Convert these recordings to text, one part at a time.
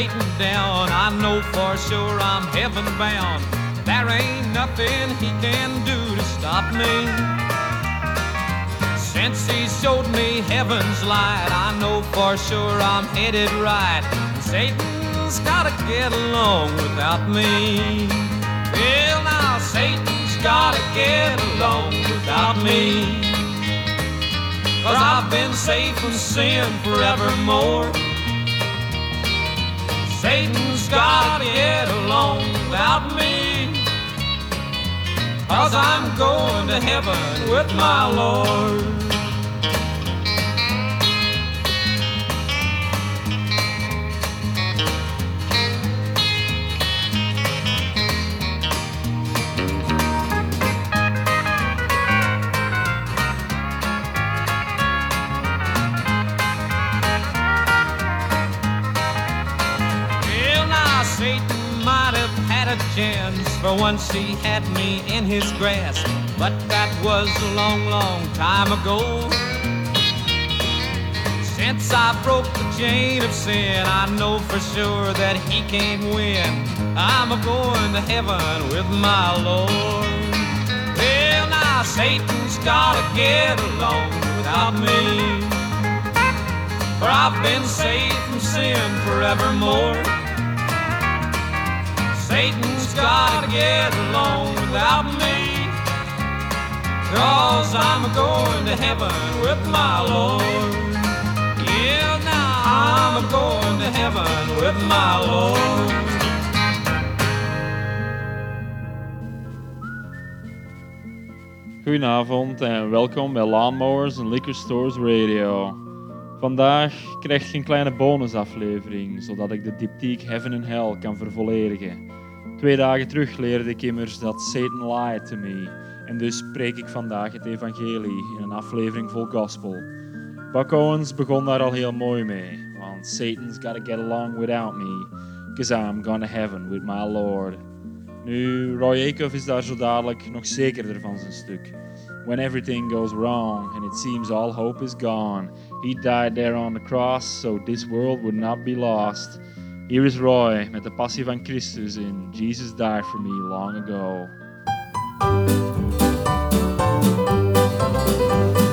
Satan down, I know for sure I'm heaven bound. There ain't nothing he can do to stop me. Since he showed me heaven's light, I know for sure I'm headed right. Satan's gotta get along without me. Well, now Satan's gotta get along without me. Cause I've been safe from sin forevermore. Satan's gotta get along without me. Cause I'm going to heaven with my Lord. Chance, for once he had me in his grasp. But that was a long, long time ago. Since I broke the chain of sin, I know for sure that he can't win. I'm a going to heaven with my Lord. Well, now Satan's gotta get along without me. For I've been saved from sin forevermore. Satan's gotta get along without me. Cause I'm going to heaven with my Lord. Yeah, now I'm going to heaven with my Lord. Goedenavond en welkom bij Lawnmowers and Liquor Stores Radio. Vandaag krijg je een kleine bonusaflevering, zodat ik de diptyque Heaven and Hell kan vervolledigen. Twee dagen terug leerde ik immers dat Satan lied to me, en dus spreek ik vandaag het evangelie in een aflevering vol gospel. Buck Owens begon daar al heel mooi mee, want Satan's gotta get along without me, cause I'm gonna heaven with my Lord. Nu, Roy Acuff is daar zo dadelijk nog zekerder van zijn stuk. When everything goes wrong and it seems all hope is gone, he died there on the cross so this world would not be lost. Hier is Roy met de passie van Christus in Jesus died for me long ago.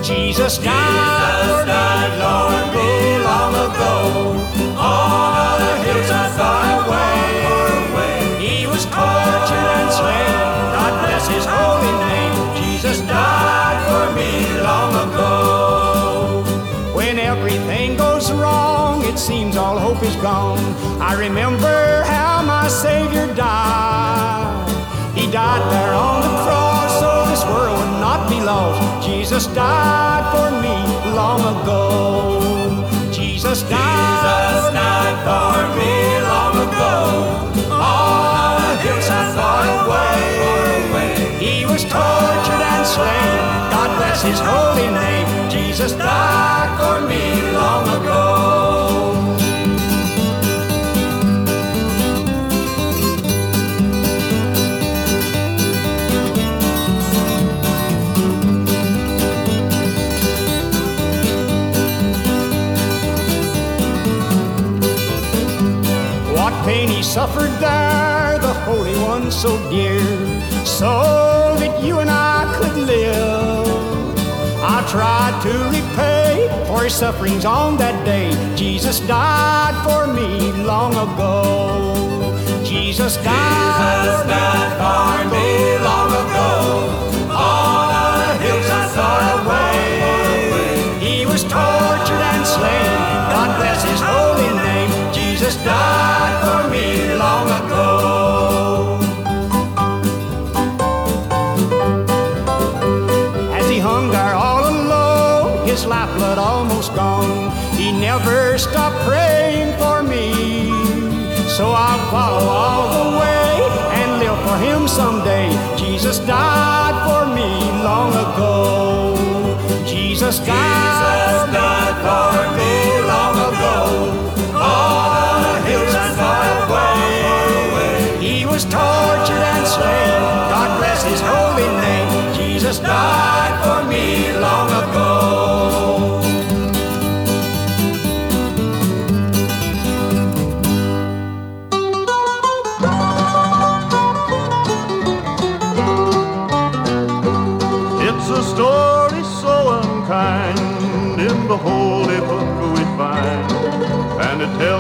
Jesus died, died long ago, long ago, on a hillside far away. He was tortured and slain. God bless His holy name. Jesus died for me long ago. When everything goes wrong, it seems all hope is gone. I remember how my Savior died. He died there on the cross so this world would not be lost. Jesus died for me long ago. Jesus died, died for me long ago. On a hillside far away. He was tortured and slain. God bless his holy name. Jesus died for me long ago. Suffered there, the Holy One so dear, so that you and I could live. I tried to repay for his sufferings on that day. Jesus died for me long ago. Jesus died, died for me long ago. On a hillside far away. He was tortured and slain. God bless his holy name. Jesus died As he hung there all alone, his lifeblood almost gone. He never stopped praying for me. So I'll follow all the way and live for him someday. Jesus died for me long ago. Jesus died, died for me long ago. On a hillside far away. He was tortured and slain. God bless his holy name. Jesus died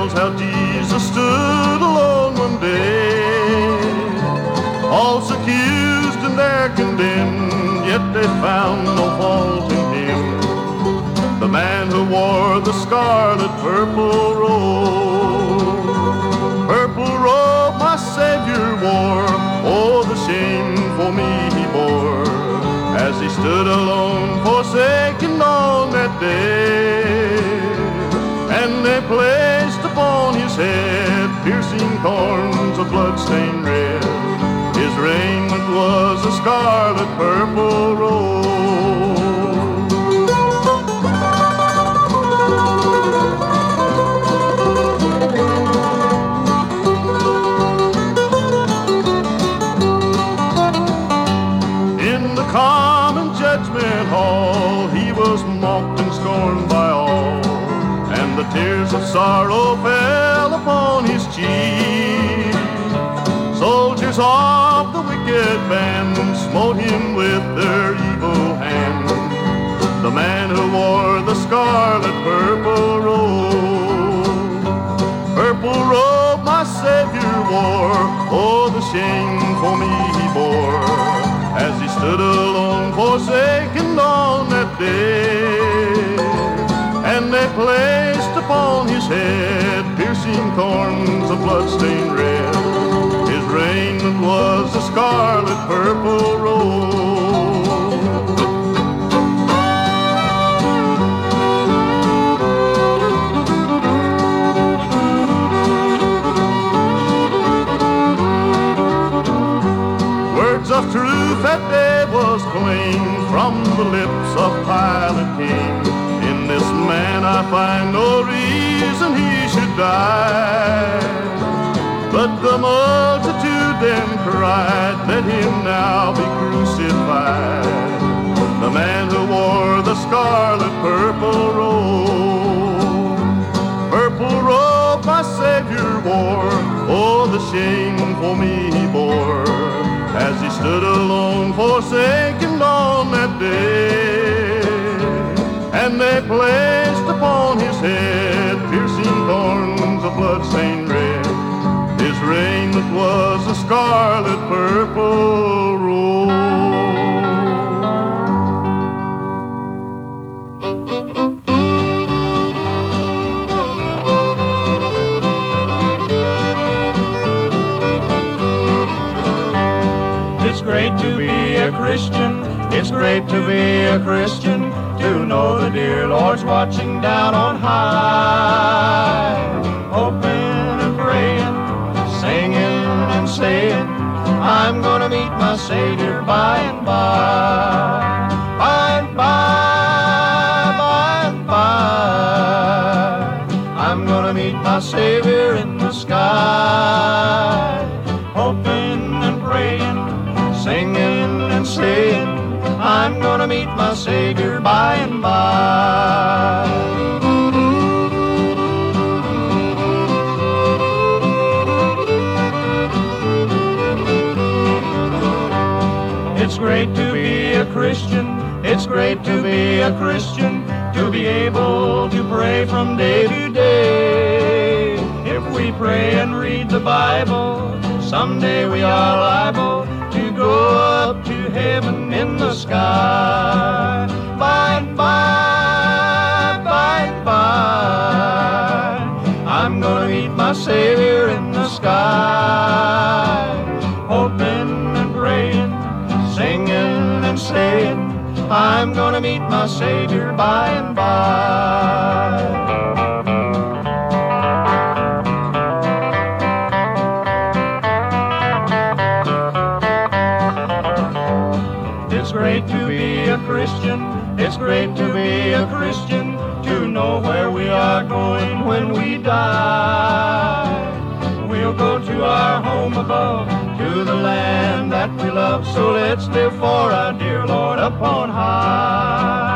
tells how Jesus stood alone one day. All accused and they're condemned, yet they found no fault in him. The man who wore the scarlet purple robe. Purple robe my Savior wore. Oh, the shame for me he bore. As he stood alone, forsaken on that day. And they his head piercing thorns of blood-stained red. His raiment was a scarlet purple robe. In the common judgment hall, he was mocked and scorned by all, and the tears of sorrow Wore. Oh, the shame for me he bore as he stood alone, forsaken on that day. And they placed upon his head piercing thorns of blood-stained red. His raiment was a scarlet purple robe. Of truth that day was claimed from the lips of Pilate King. In this man I find no reason he should die. But the multitude then cried, let him now be crucified. The man who wore the scarlet purple robe. Purple robe my Savior wore. Oh, the shame for me stood alone, forsaken on that day. And they placed upon his head piercing thorns of blood-stained red. His that was a scarlet purple It's great to be a Christian. To know the dear Lord's watching down on high. Hoping and praying, singing and saying, I'm gonna meet my Savior by and by. By and by, by and by. I'm gonna meet my Savior in the sky. Meet my Savior by and by. It's great to be a Christian. It's great to be a Christian. To be able to pray from day to day. If we pray and read the Bible, someday we are liable Savior by and by. It's great to be a Christian. It's great to be a Christian. To know where we are going when we die. We'll go to our home above, to the land that we love. So let's live for our dear Lord upon high.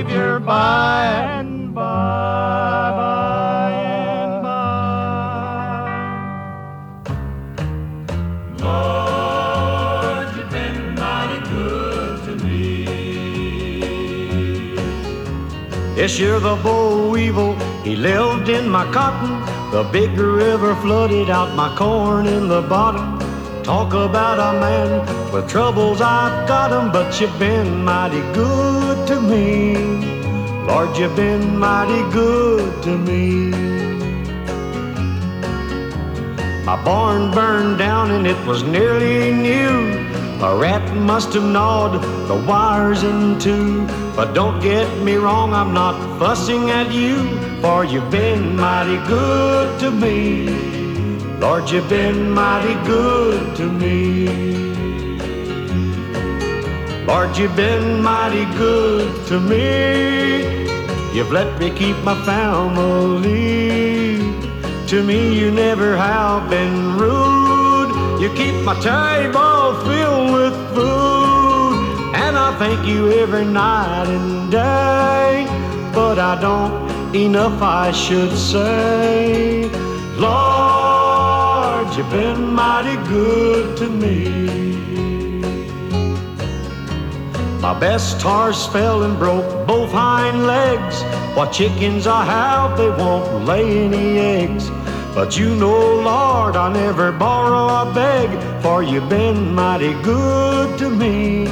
Savior by and by, by and by. Lord, you've been mighty good to me. This year the boll weevil, he lived in my cotton. The big river flooded out my corn in the bottom. Talk about a man with troubles, I've got 'em, but you've been mighty good to me. Lord, you've been mighty good to me. My barn burned down and it was nearly new. A rat must have gnawed the wires in two. But don't get me wrong, I'm not fussing at you, for you've been mighty good to me. Lord, you've been mighty good to me. Lord, you've been mighty good to me. You've let me keep my family. To me, you never have been rude. You keep my table filled with food. And I thank you every night and day. But I don't enough, I should say. Lord, you've been mighty good to me. My best horse fell and broke both hind legs. What chickens I have, they won't lay any eggs. But you know, Lord, I never borrow or beg, for you've been mighty good to me.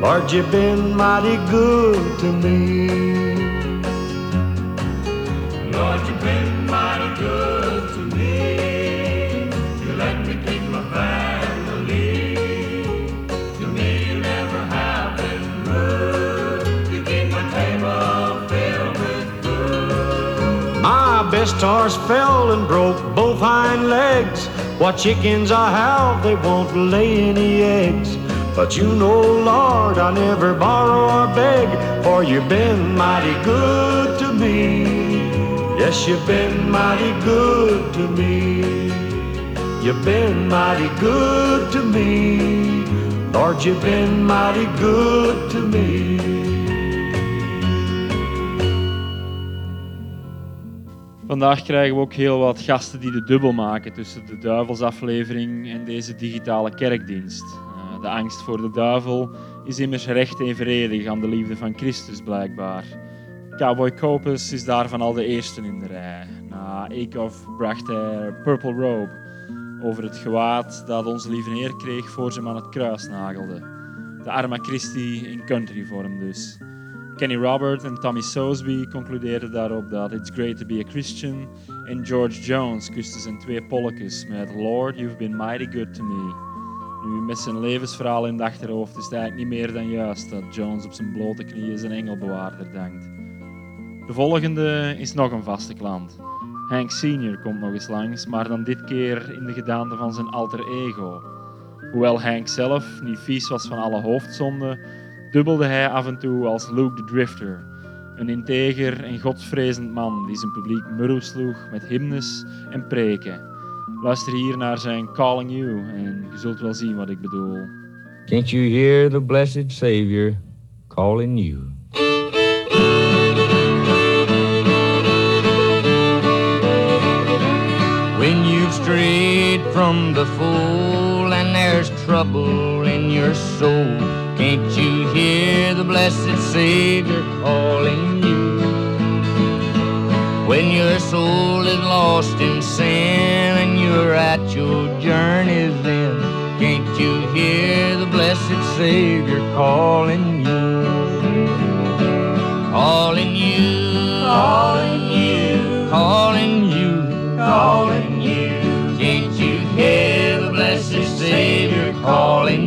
Lord, you've been mighty good to me. Best horse fell and broke both hind legs. What chickens I have, they won't lay any eggs. But you know, Lord, I never borrow or beg, for you've been mighty good to me. Yes, you've been mighty good to me. You've been mighty good to me. Lord, you've been mighty good to me. Vandaag krijgen we ook heel wat gasten die de dubbel maken tussen de duivelsaflevering en deze digitale kerkdienst. Uh, de angst voor de duivel is immers recht evenredig aan de liefde van Christus blijkbaar. Cowboy Copus is daarvan al de eerste in de rij. Na Eekhoff bracht hij Purple Robe over het gewaad dat onze lieve Heer kreeg voor ze hem aan het kruis nagelde. De Arma Christi in country vorm dus. Kenny Robert en Tommy Soseby concludeerden daarop dat It's Great to be a Christian. En George Jones kuste zijn twee polletjes met Lord, you've been mighty good to me. Nu, met zijn levensverhaal in het achterhoofd is het eigenlijk niet meer dan juist dat Jones op zijn blote knieën zijn engelbewaarder dankt. De volgende is nog een vaste klant. Hank Senior komt nog eens langs, maar dan dit keer in de gedaante van zijn alter ego. Hoewel Hank zelf niet vies was van alle hoofdzonden, dubbelde hij af en toe als Luke the Drifter. Een integer en godsvrezend man die zijn publiek murroe sloeg met hymnes en preken. Luister hier naar zijn Calling You en je zult wel zien wat ik bedoel. Can't you hear the blessed Savior calling you? When you've strayed from the fold and there's trouble in your soul, can't you hear the blessed Savior calling you? When your soul is lost in sin and you're at your journey's end, can't you hear the blessed Savior calling you? Calling you, calling you, calling you, calling you. Can't you hear the blessed Savior calling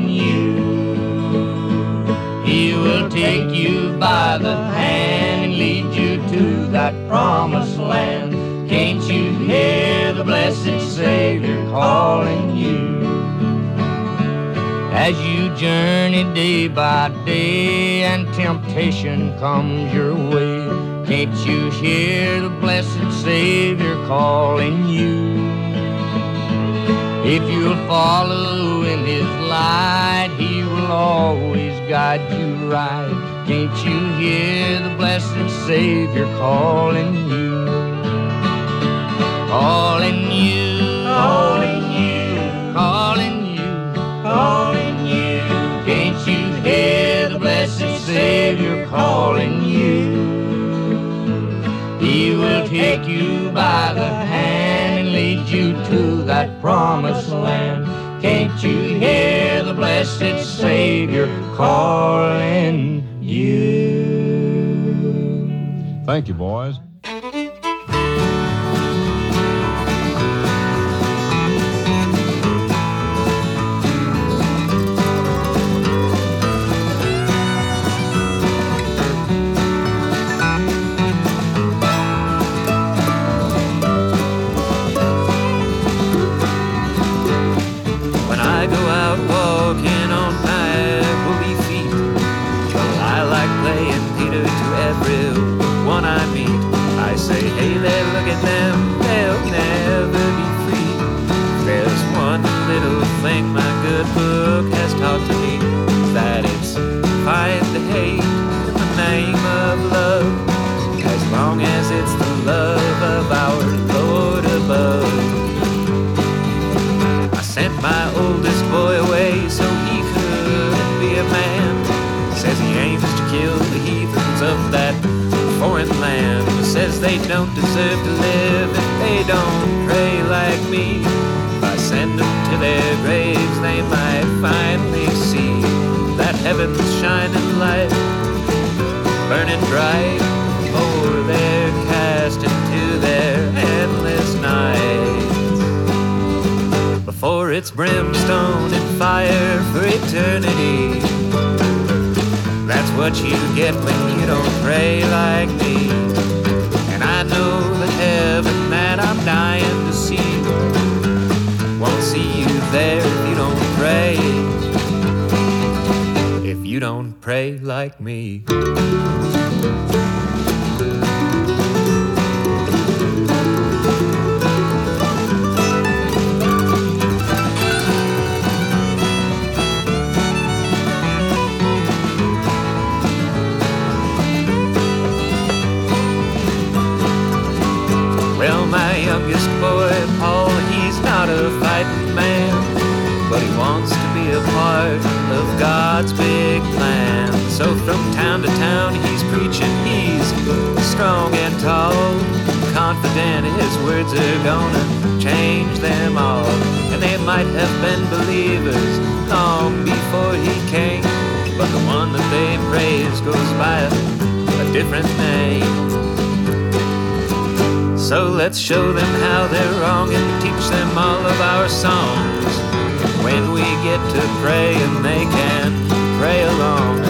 take you by the hand and lead you to that promised land. Can't you hear the blessed Savior calling you? As you journey day by day and temptation comes your way, can't you hear the blessed Savior calling you? If you'll follow in His light, He will always guide you right. Can't you hear the blessed Savior calling you? Calling you, calling you, calling you, calling you. Can't you hear the blessed Savior calling you? He will take you by the hand and lead you to that promised land. Can't you blessed Savior calling you? Thank you, boys. They don't deserve to live if they don't pray like me. If I send them to their graves, they might finally see that heaven's shining light burning bright, or they're cast into their endless nights before it's brimstone and fire for eternity. That's what you get when you don't pray like me. Dying to see won't see you there if you don't pray. If you don't pray like me. Boy, Paul, he's not a fighting man, but he wants to be a part of God's big plan. So from town to town, he's preaching, he's strong and tall, confident his words are gonna change them all. And they might have been believers long before he came, but the one that they praise goes by a, a different name. So let's show them how they're wrong and teach them all of our songs. When we get to pray and they can pray along,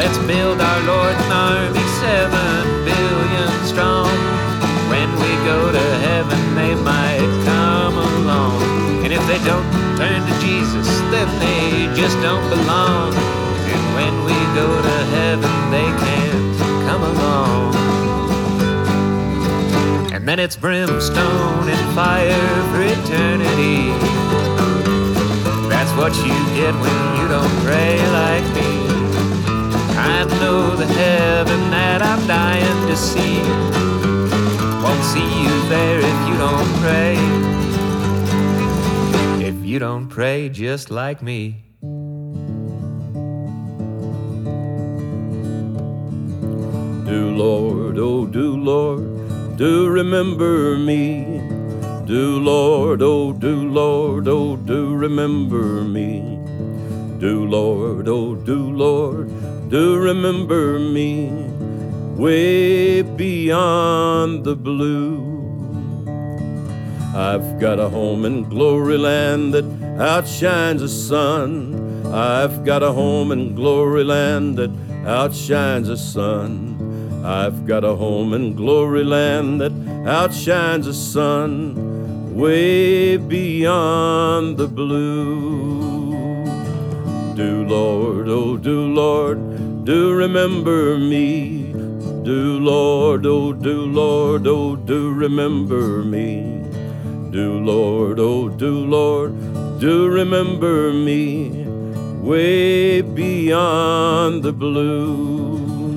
let's build our Lord an army seven billion strong. When we go to heaven, they might come along. And if they don't turn to Jesus, then they just don't belong. And when we go to heaven, they can't And it's brimstone and fire for eternity. That's what you get when you don't pray like me. I know the heaven that I'm dying to see. Won't see you there if you don't pray. If you don't pray just like me. Do Lord, oh do Lord, do remember me. Do Lord, oh do Lord, oh do remember me. Do Lord, oh do Lord, do remember me. Way beyond the blue. I've got a home in glory land that outshines the sun. I've got a home in glory land that outshines the sun. I've got a home in glory land that outshines the sun. Way beyond the blue. Do Lord, oh do Lord, do remember me. Do Lord, oh do Lord, oh do remember me. Do Lord, oh do Lord, do remember me. Way beyond the blue.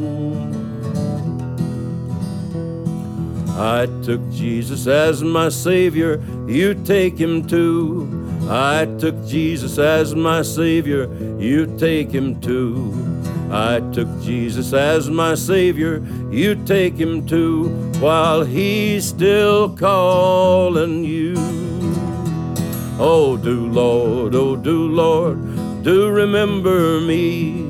I took Jesus as my Savior, you take him too. I took Jesus as my Savior, you take him too. I took Jesus as my Savior. You take him too while he's still calling you. Oh, do Lord, oh, do Lord, do remember me.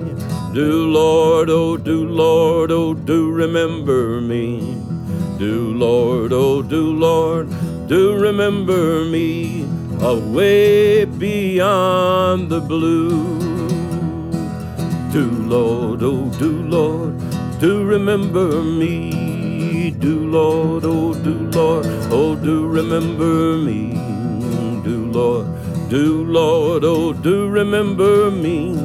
Do Lord, oh, do Lord, oh, do remember me. Do Lord, oh, do Lord, do remember me away beyond the blue. Do Lord, oh, do Lord, do remember me. Do Lord, oh, do Lord, oh, do remember me. Do Lord, do Lord, oh, do remember me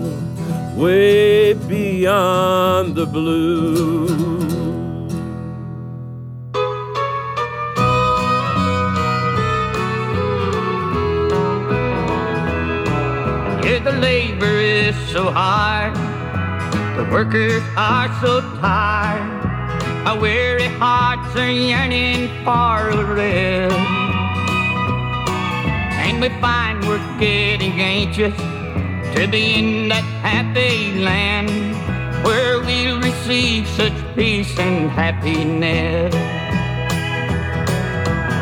way beyond the blue. So hard, the workers are so tired. Our weary hearts are yearning for a rest. And we find we're getting anxious to be in that happy land where we'll receive such peace and happiness.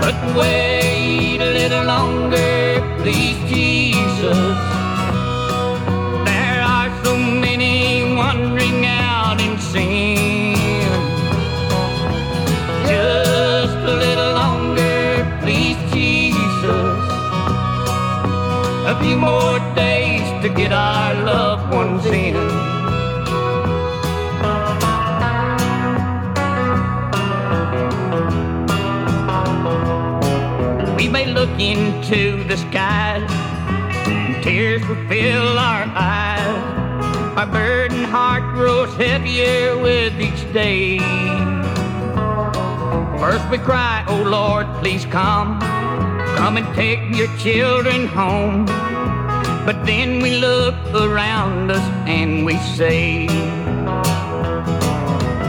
But wait a little longer, please, Jesus. Few more days to get our loved ones in. We may look into the skies, and tears will fill our eyes. Our burdened heart grows heavier with each day. First we cry, Oh Lord, please come, come and take your children home. But then we look around us and we say,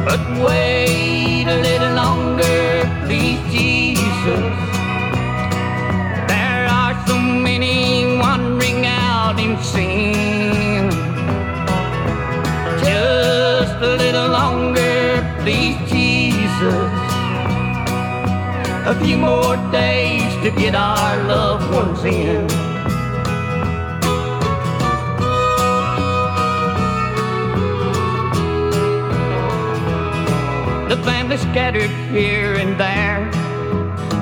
But wait a little longer, please, Jesus. There are so many wandering out in sin. Just a little longer, please, Jesus. A few more days to get our loved ones in. The family scattered here and there,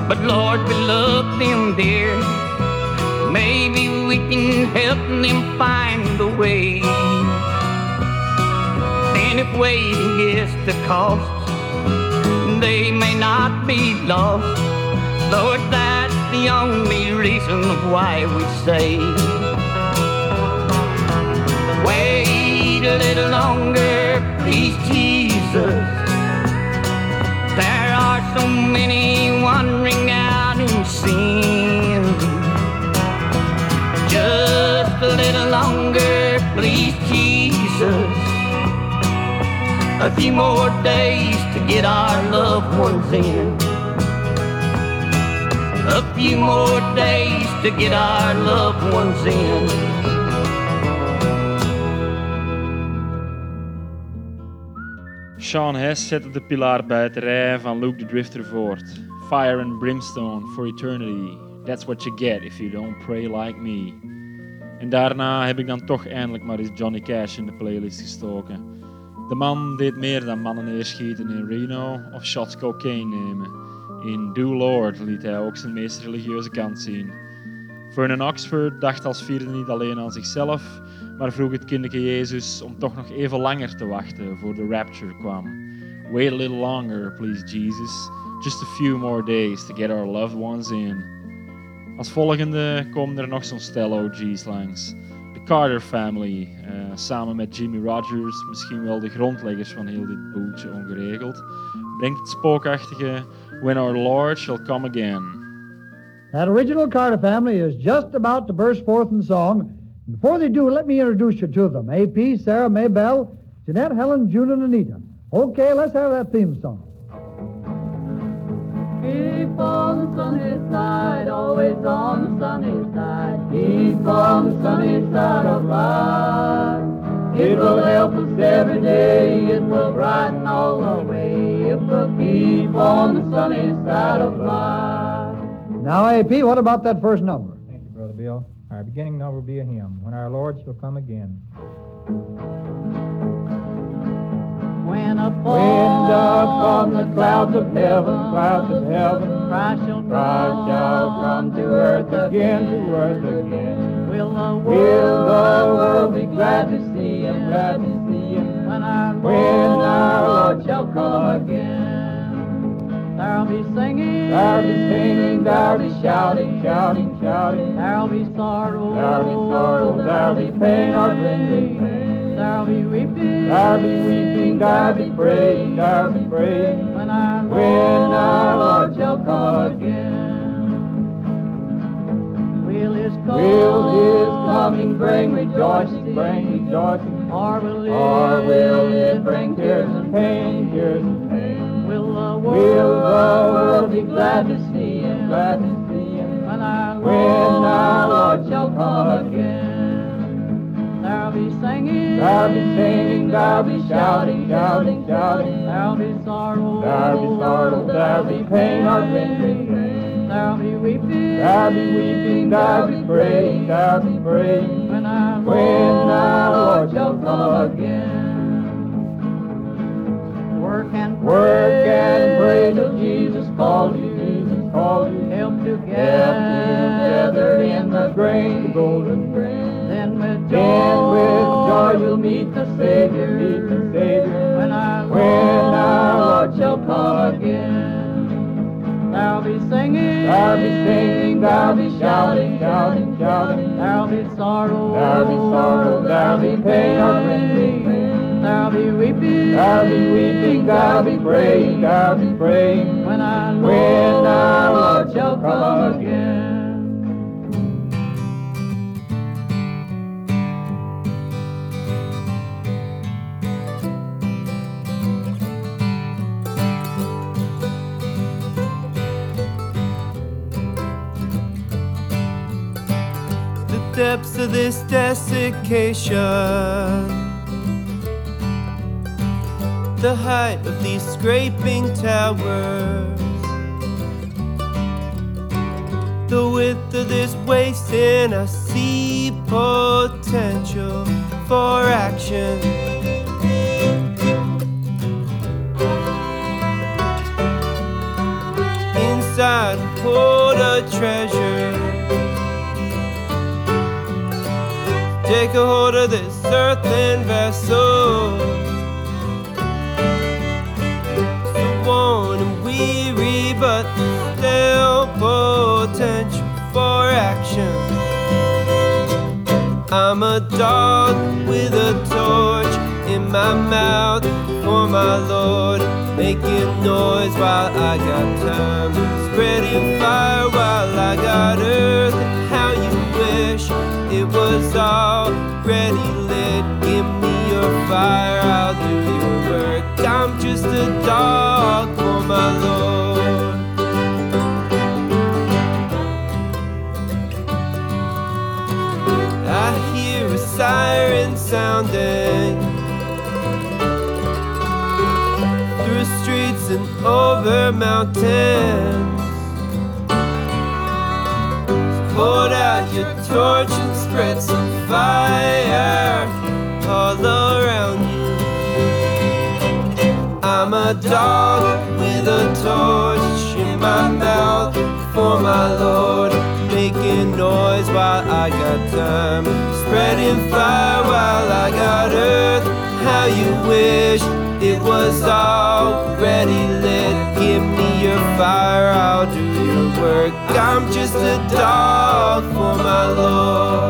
but Lord, we love them dear. Maybe we can help them find a way. And if waiting is the cost, they may not be lost. Lord, that's the only reason why we say, Wait a little longer, please, Jesus. So many wandering out in sin. Just a little longer, please, Jesus. A few more days to get our loved ones in. A few more days to get our loved ones in. Sean Hess zette de pilaar bij het rijden van Luke the Drifter voort. Fire and brimstone for eternity. That's what you get if you don't pray like me. En daarna heb ik dan toch eindelijk maar eens Johnny Cash in de playlist gestoken. De man deed meer dan mannen neerschieten in Reno of shots cocaine nemen. In Do Lord liet hij ook zijn meest religieuze kant zien. Vernon Oxford dacht als vierde niet alleen aan zichzelf, maar vroeg het kinderke Jezus om toch nog even langer te wachten voor de rapture kwam. Wait a little longer, please Jesus. Just a few more days to get our loved ones in. Als volgende komen er nog zo'n stel OG's langs. De Carter Family, eh, samen met Jimmy Rogers, misschien wel de grondleggers van heel dit boeltje ongeregeld, brengt het spookachtige When Our Lord Shall Come Again. That original Carter family is just about to burst forth in song. Before they do, let me introduce you to them. AP, Sarah, Maybelle, Janette, Helen, June, and Anita. Okay, let's have that theme song. Keep on the sunny side, always on the sunny side. Keep on the sunny side of life. It will help us every day. It will brighten all the way if we'll keep on the sunny side of life. Now, AP, what about that first number? Thank you, Brother Bill. Our beginning number will be a hymn, When Our Lord Shall Come Again. When upon, Wind upon the clouds of heaven, clouds of heaven, Christ shall Christ shall come to earth again, to earth again. Will the world, Will the world be glad to see him, glad to see him? when our When our Lord shall come again, there'll be singing, There'll be singing, there'll be shouting, shouting, shouting. there'll be sorrow, There'll be sorrow, there'll be pain, or pain. there'll be weeping, There'll be weeping, there'll be praying, there'll be praying. when our When our Lord shall come again. Will his coming, Will his coming bring rejoicing, bring rejoicing? or will it, Or will it bring tears and pain, tears and pain? Will the world, Will the world be glad to see him, glad to see him? when our When our Lord shall come again? There'll be singing, There'll be singing, there'll be shouting, shouting, shouting. there'll be sorrow, There'll be sorrow, there'll be pain, or bringing pain. there'll be weeping, There'll be weeping, there'll be praying, there'll be praying. when our When our Lord shall come again. Work and pray, Work and pray till Jesus calls you, Jesus calls you. help together, in the grain, the golden grain. then with joy, Then with joy you'll meet the Savior, meet the Savior. when our When our Lord shall come again. There'll be singing, There'll be singing, there'll be shouting, shouting, shouting. There'll be sorrow, There'll be sorrow, there'll be pain, pain. There'll be weeping, I'll be weeping, there'll be praying, there'll be praying. when I our When our Lord Lord shall shall come come again. the depths of this desiccation, the height of these scraping towers, the width of this waste, wasting. I see potential for action. Inside, hold a treasure. Take a hold of this earthen vessel. Worn and weary, but still potential for action. I'm a dog with a torch in my mouth for my Lord, making noise while I got time, spreading fire while I got earth. And how you wish it was already lit. Give me your fire, I'll do your just a dog for my Lord. I hear a siren sounding through streets and over mountains. Hold out your torch and spread some fire all around. I'm a dog with a torch in my mouth for my Lord, making noise while I got time, spreading fire while I got earth. How you wish it was already lit. Give me your fire, I'll do your work. I'm just a dog for my Lord.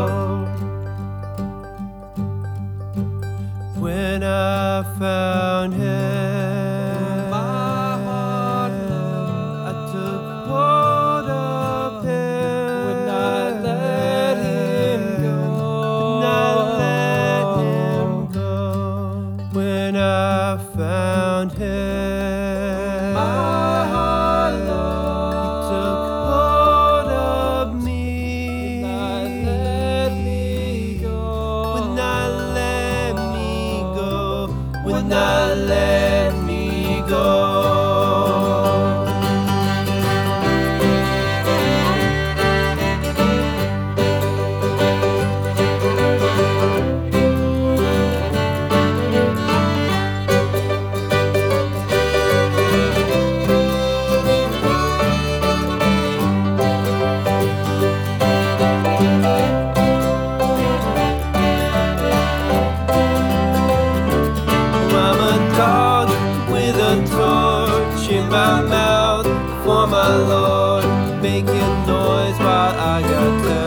I got time,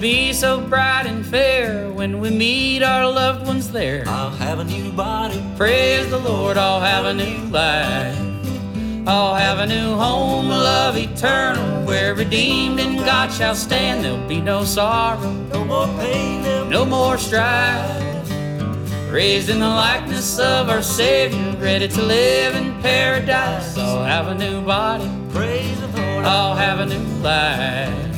be so bright and fair when we meet our loved ones there? I'll have a new body. Praise the Lord, I'll have a new life. I'll have a new home, love eternal, where redeemed in God shall stand. There'll be no sorrow, No more pain, no more strife. Raised in the likeness of our Savior, ready to live in paradise. I'll have a new body, praise the Lord. I'll have a new life.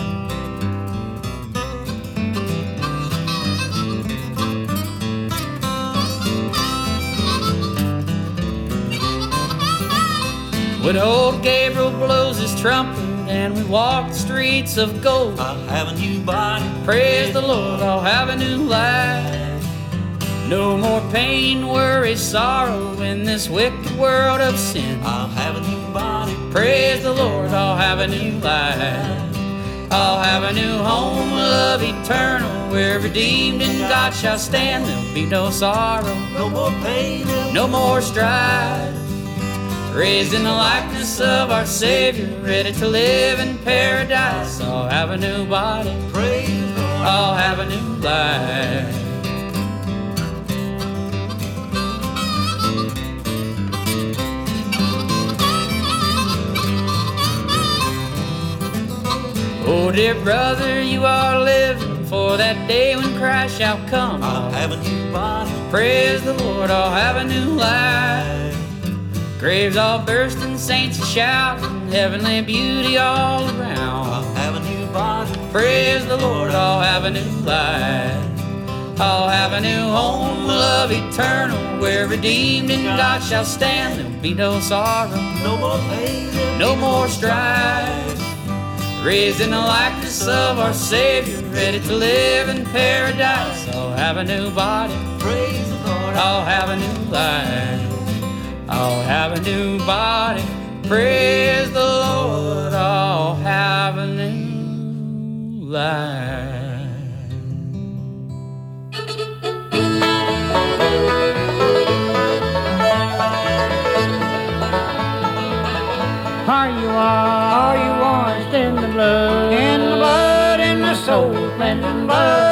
When old Gabriel blows his trumpet and we walk the streets of gold, I'll have a new body. praise the Lord, I'll have a new life. No more pain, worry, sorrow in this wicked world of sin. I'll have a new body. Praise the Lord, I'll have a new life. I'll have a new home, love eternal, where redeemed in God shall stand. There'll be no sorrow, No more pain, no more strife. Raised in the likeness of our Savior, ready to live in paradise. I'll have a new body, praise the Lord. I'll have a new life. Oh, dear brother, you are living for that day when Christ shall come. I'll have a new body. Praise the Lord, I'll have a new life. Graves all bursting, saints a shouting, heavenly beauty all around. I'll have a new body. Praise the Lord, I'll have a new life. I'll have a new home, love eternal, where redeemed in God shall stand. There'll be no sorrow, No more pain, no more strife. Raised in the likeness of our Savior, ready to live in paradise. I'll have a new body, praise the Lord. I'll have a new life. I'll have a new body. Praise the Lord. I'll have a new life. Are you are you washed in the blood? In the blood, in the soul, cleansing blood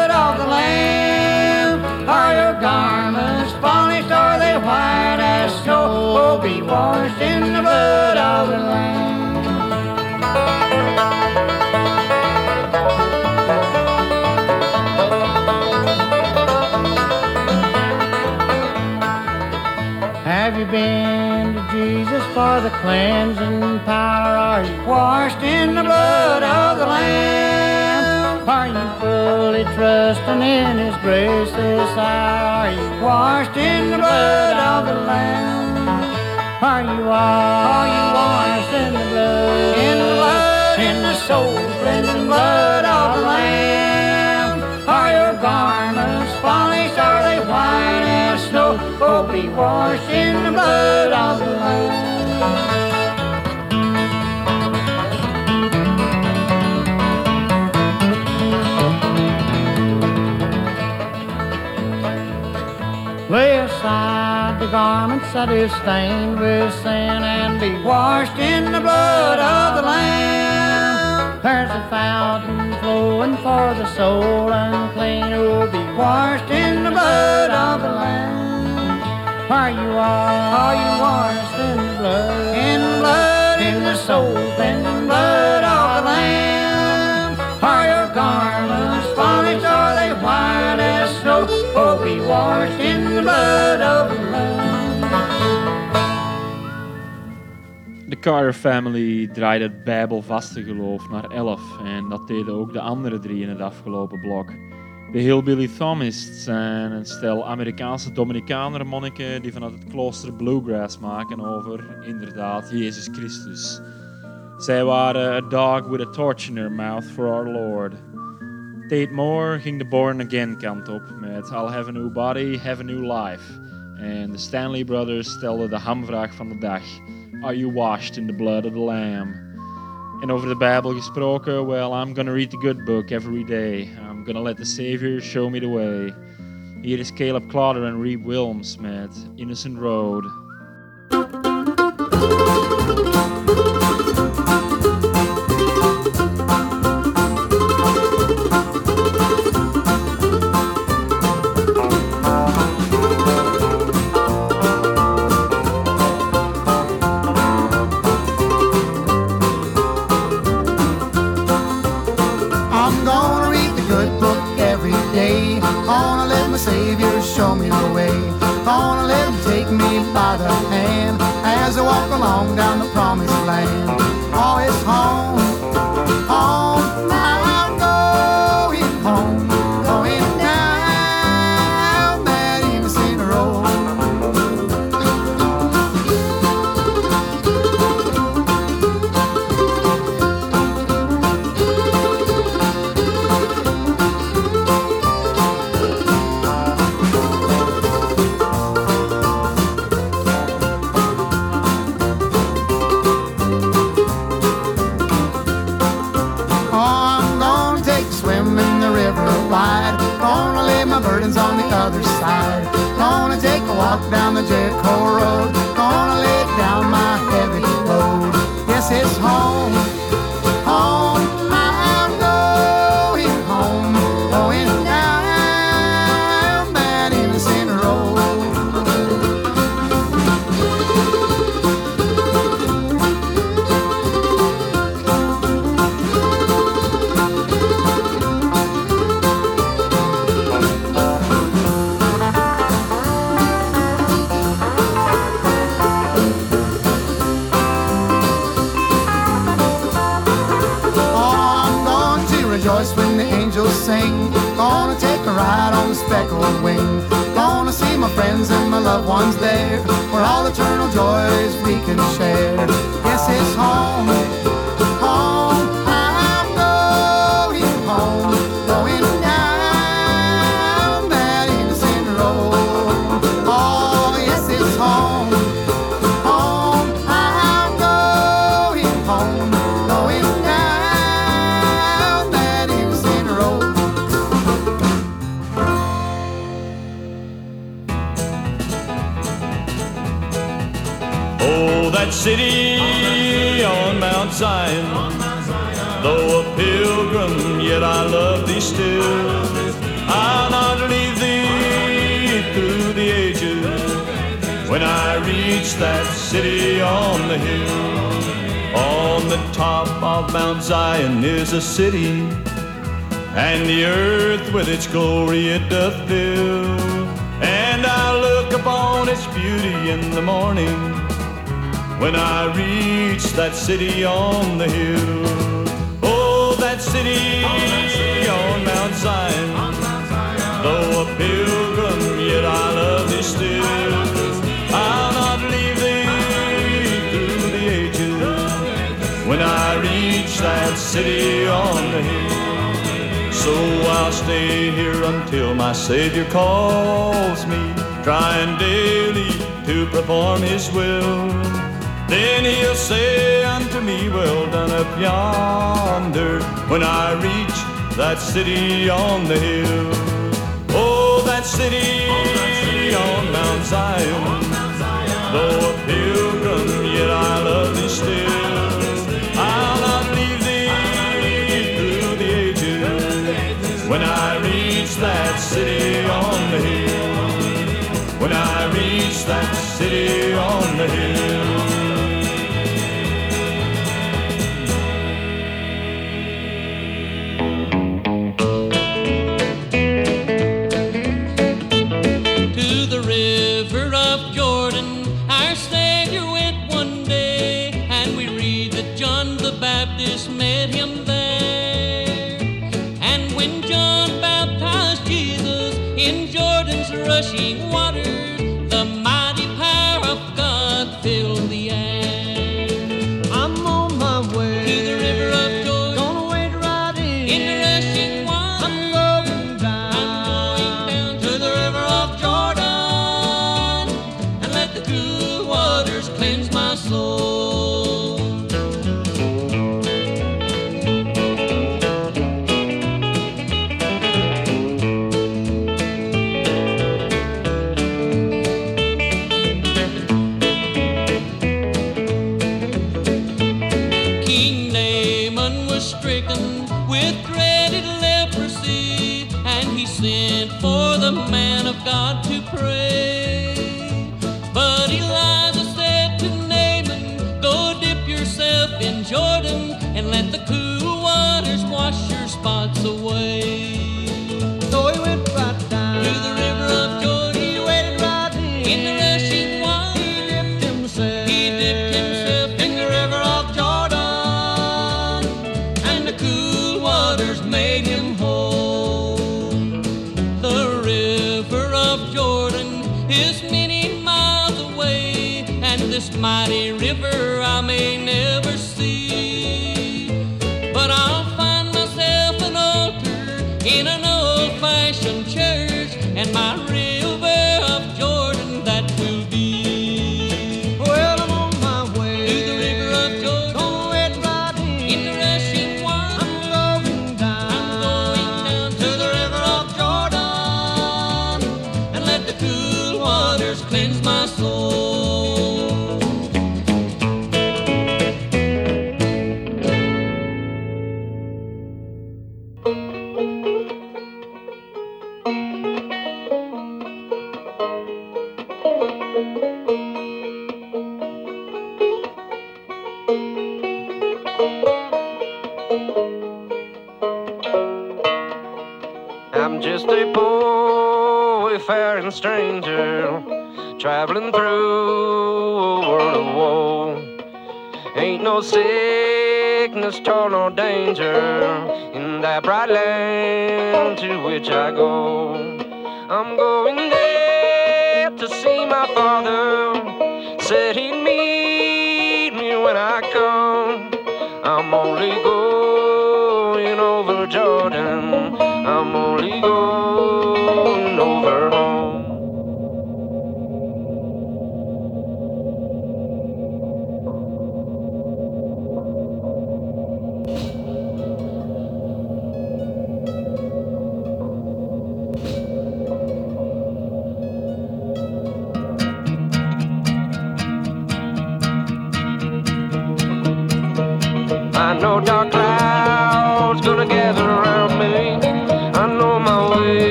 be washed in the blood of the Lamb. Have you been to Jesus for the cleansing power? Are you washed in the blood of the Lamb? Are you fully trusting in His grace this hour? Are you washed in the blood of the Lamb? Are you are you washed in the blood? In the blood, in the soul cleansing blood of the Lamb. Are your garments polished? Are they white as snow? Oh, be washed in the blood of the Lamb. Lay aside the garments that is stained with sin and be washed in the blood of the Lamb. There's a fountain flowing for the soul unclean who will be washed in the blood of the Lamb. Are you? Are you washed in the blood? In the blood, in the soul, cleansing blood of the Lamb. Are your garments polished? Are they white as snow? Oh, be washed in the blood of the Lamb. Carter Family draaide het bijbelvaste geloof naar 11 en dat deden ook de andere drie in het afgelopen blok. De Hillbilly Thomists zijn een stel Amerikaanse Dominicaner monniken die vanuit het klooster Bluegrass maken over, inderdaad, Jezus Christus. Zij waren a dog with a torch in her mouth for our Lord. Tate Moore ging de Born Again kant op met I'll have a new body, have a new life. En de Stanley Brothers stelden de hamvraag van de dag. Are you washed in the blood of the Lamb? En over de Bijbel gesproken, oh, well, I'm gonna read the good book every day. I'm gonna let the Savior show me the way. Hier is Caleb Klauder en Reeb Willms met Innocent Road. Ride on Zion is a city, and the earth with its glory it doth fill. And I look upon its beauty in the morning when I reach that city on the hill. Oh, that city on Mount Zion. Though a pilgrim, yet I city on the hill. So I'll stay here until my Savior calls me, trying daily to perform His will. Then He'll say unto me, Well done up yonder, when I reach that city on the hill. Oh, that city, oh, that city on Mount Zion, on Mount Zion. though a pilgrim, yet I love Thee still. When I reach that city on the hill, when I reach that city on the hill. So. traveling through a world of woe. Ain't no sickness, toil, nor danger in that bright land to which I go.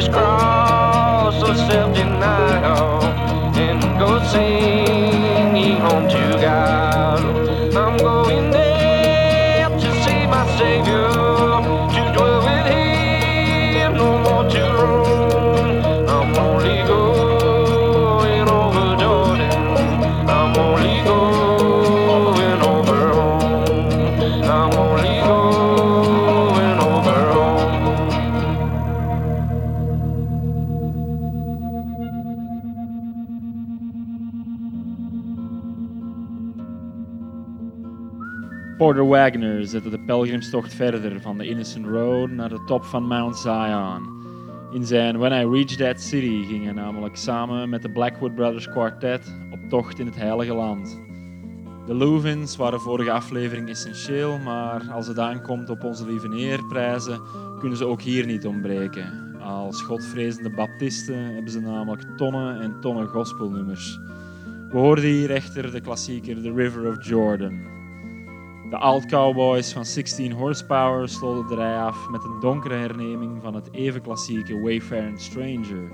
She's crying. Porter Wagner zette de pelgrimstocht verder van de Innocent Road naar de top van Mount Zion. In zijn When I Reach That City ging hij namelijk samen met de Blackwood Brothers Quartet op tocht in het Heilige Land. De Louvins waren vorige aflevering essentieel, maar als het aankomt op onze lieve neerprijzen, kunnen ze ook hier niet ontbreken. Als godvrezende baptisten hebben ze namelijk tonnen en tonnen gospelnummers. We hoorden hier echter de klassieker The River of Jordan. De Old Cowboys van 16 Horsepower sloten de rij af met een donkere herneming van het even klassieke Wayfaring Stranger.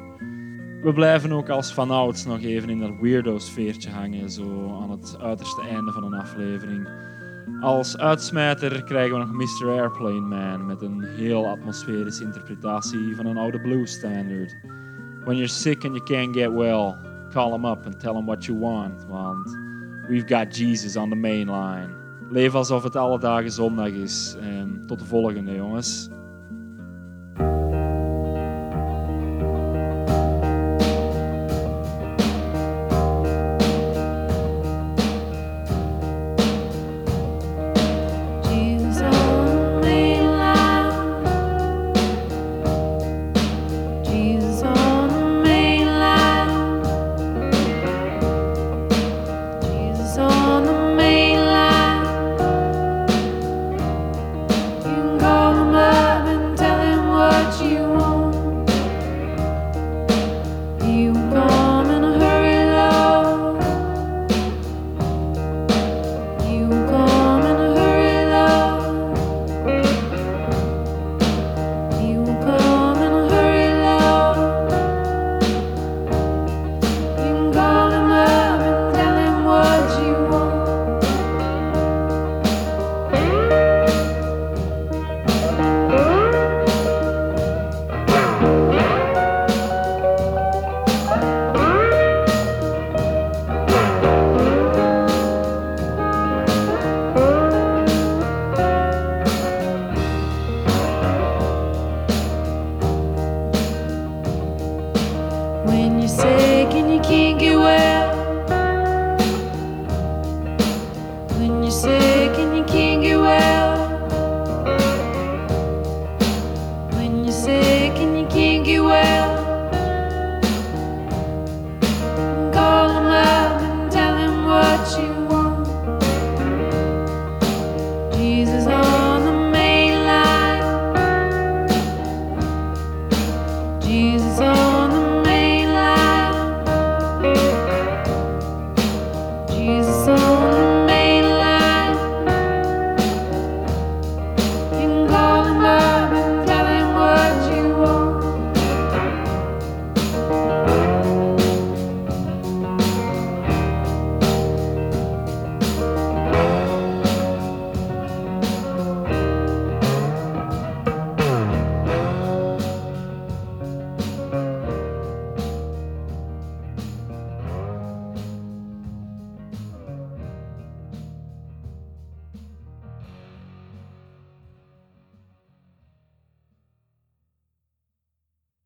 We blijven ook als vanouds nog even in dat weirdo-sfeertje hangen, zo aan het uiterste einde van een aflevering. Als uitsmijter krijgen we nog Mr. Airplane Man met een heel atmosferische interpretatie van een oude blues standard. When you're sick and you can't get well, call him up and tell him what you want, want we've got Jesus on the main line. Leef alsof het alle dagen zondag is. En tot de volgende, jongens.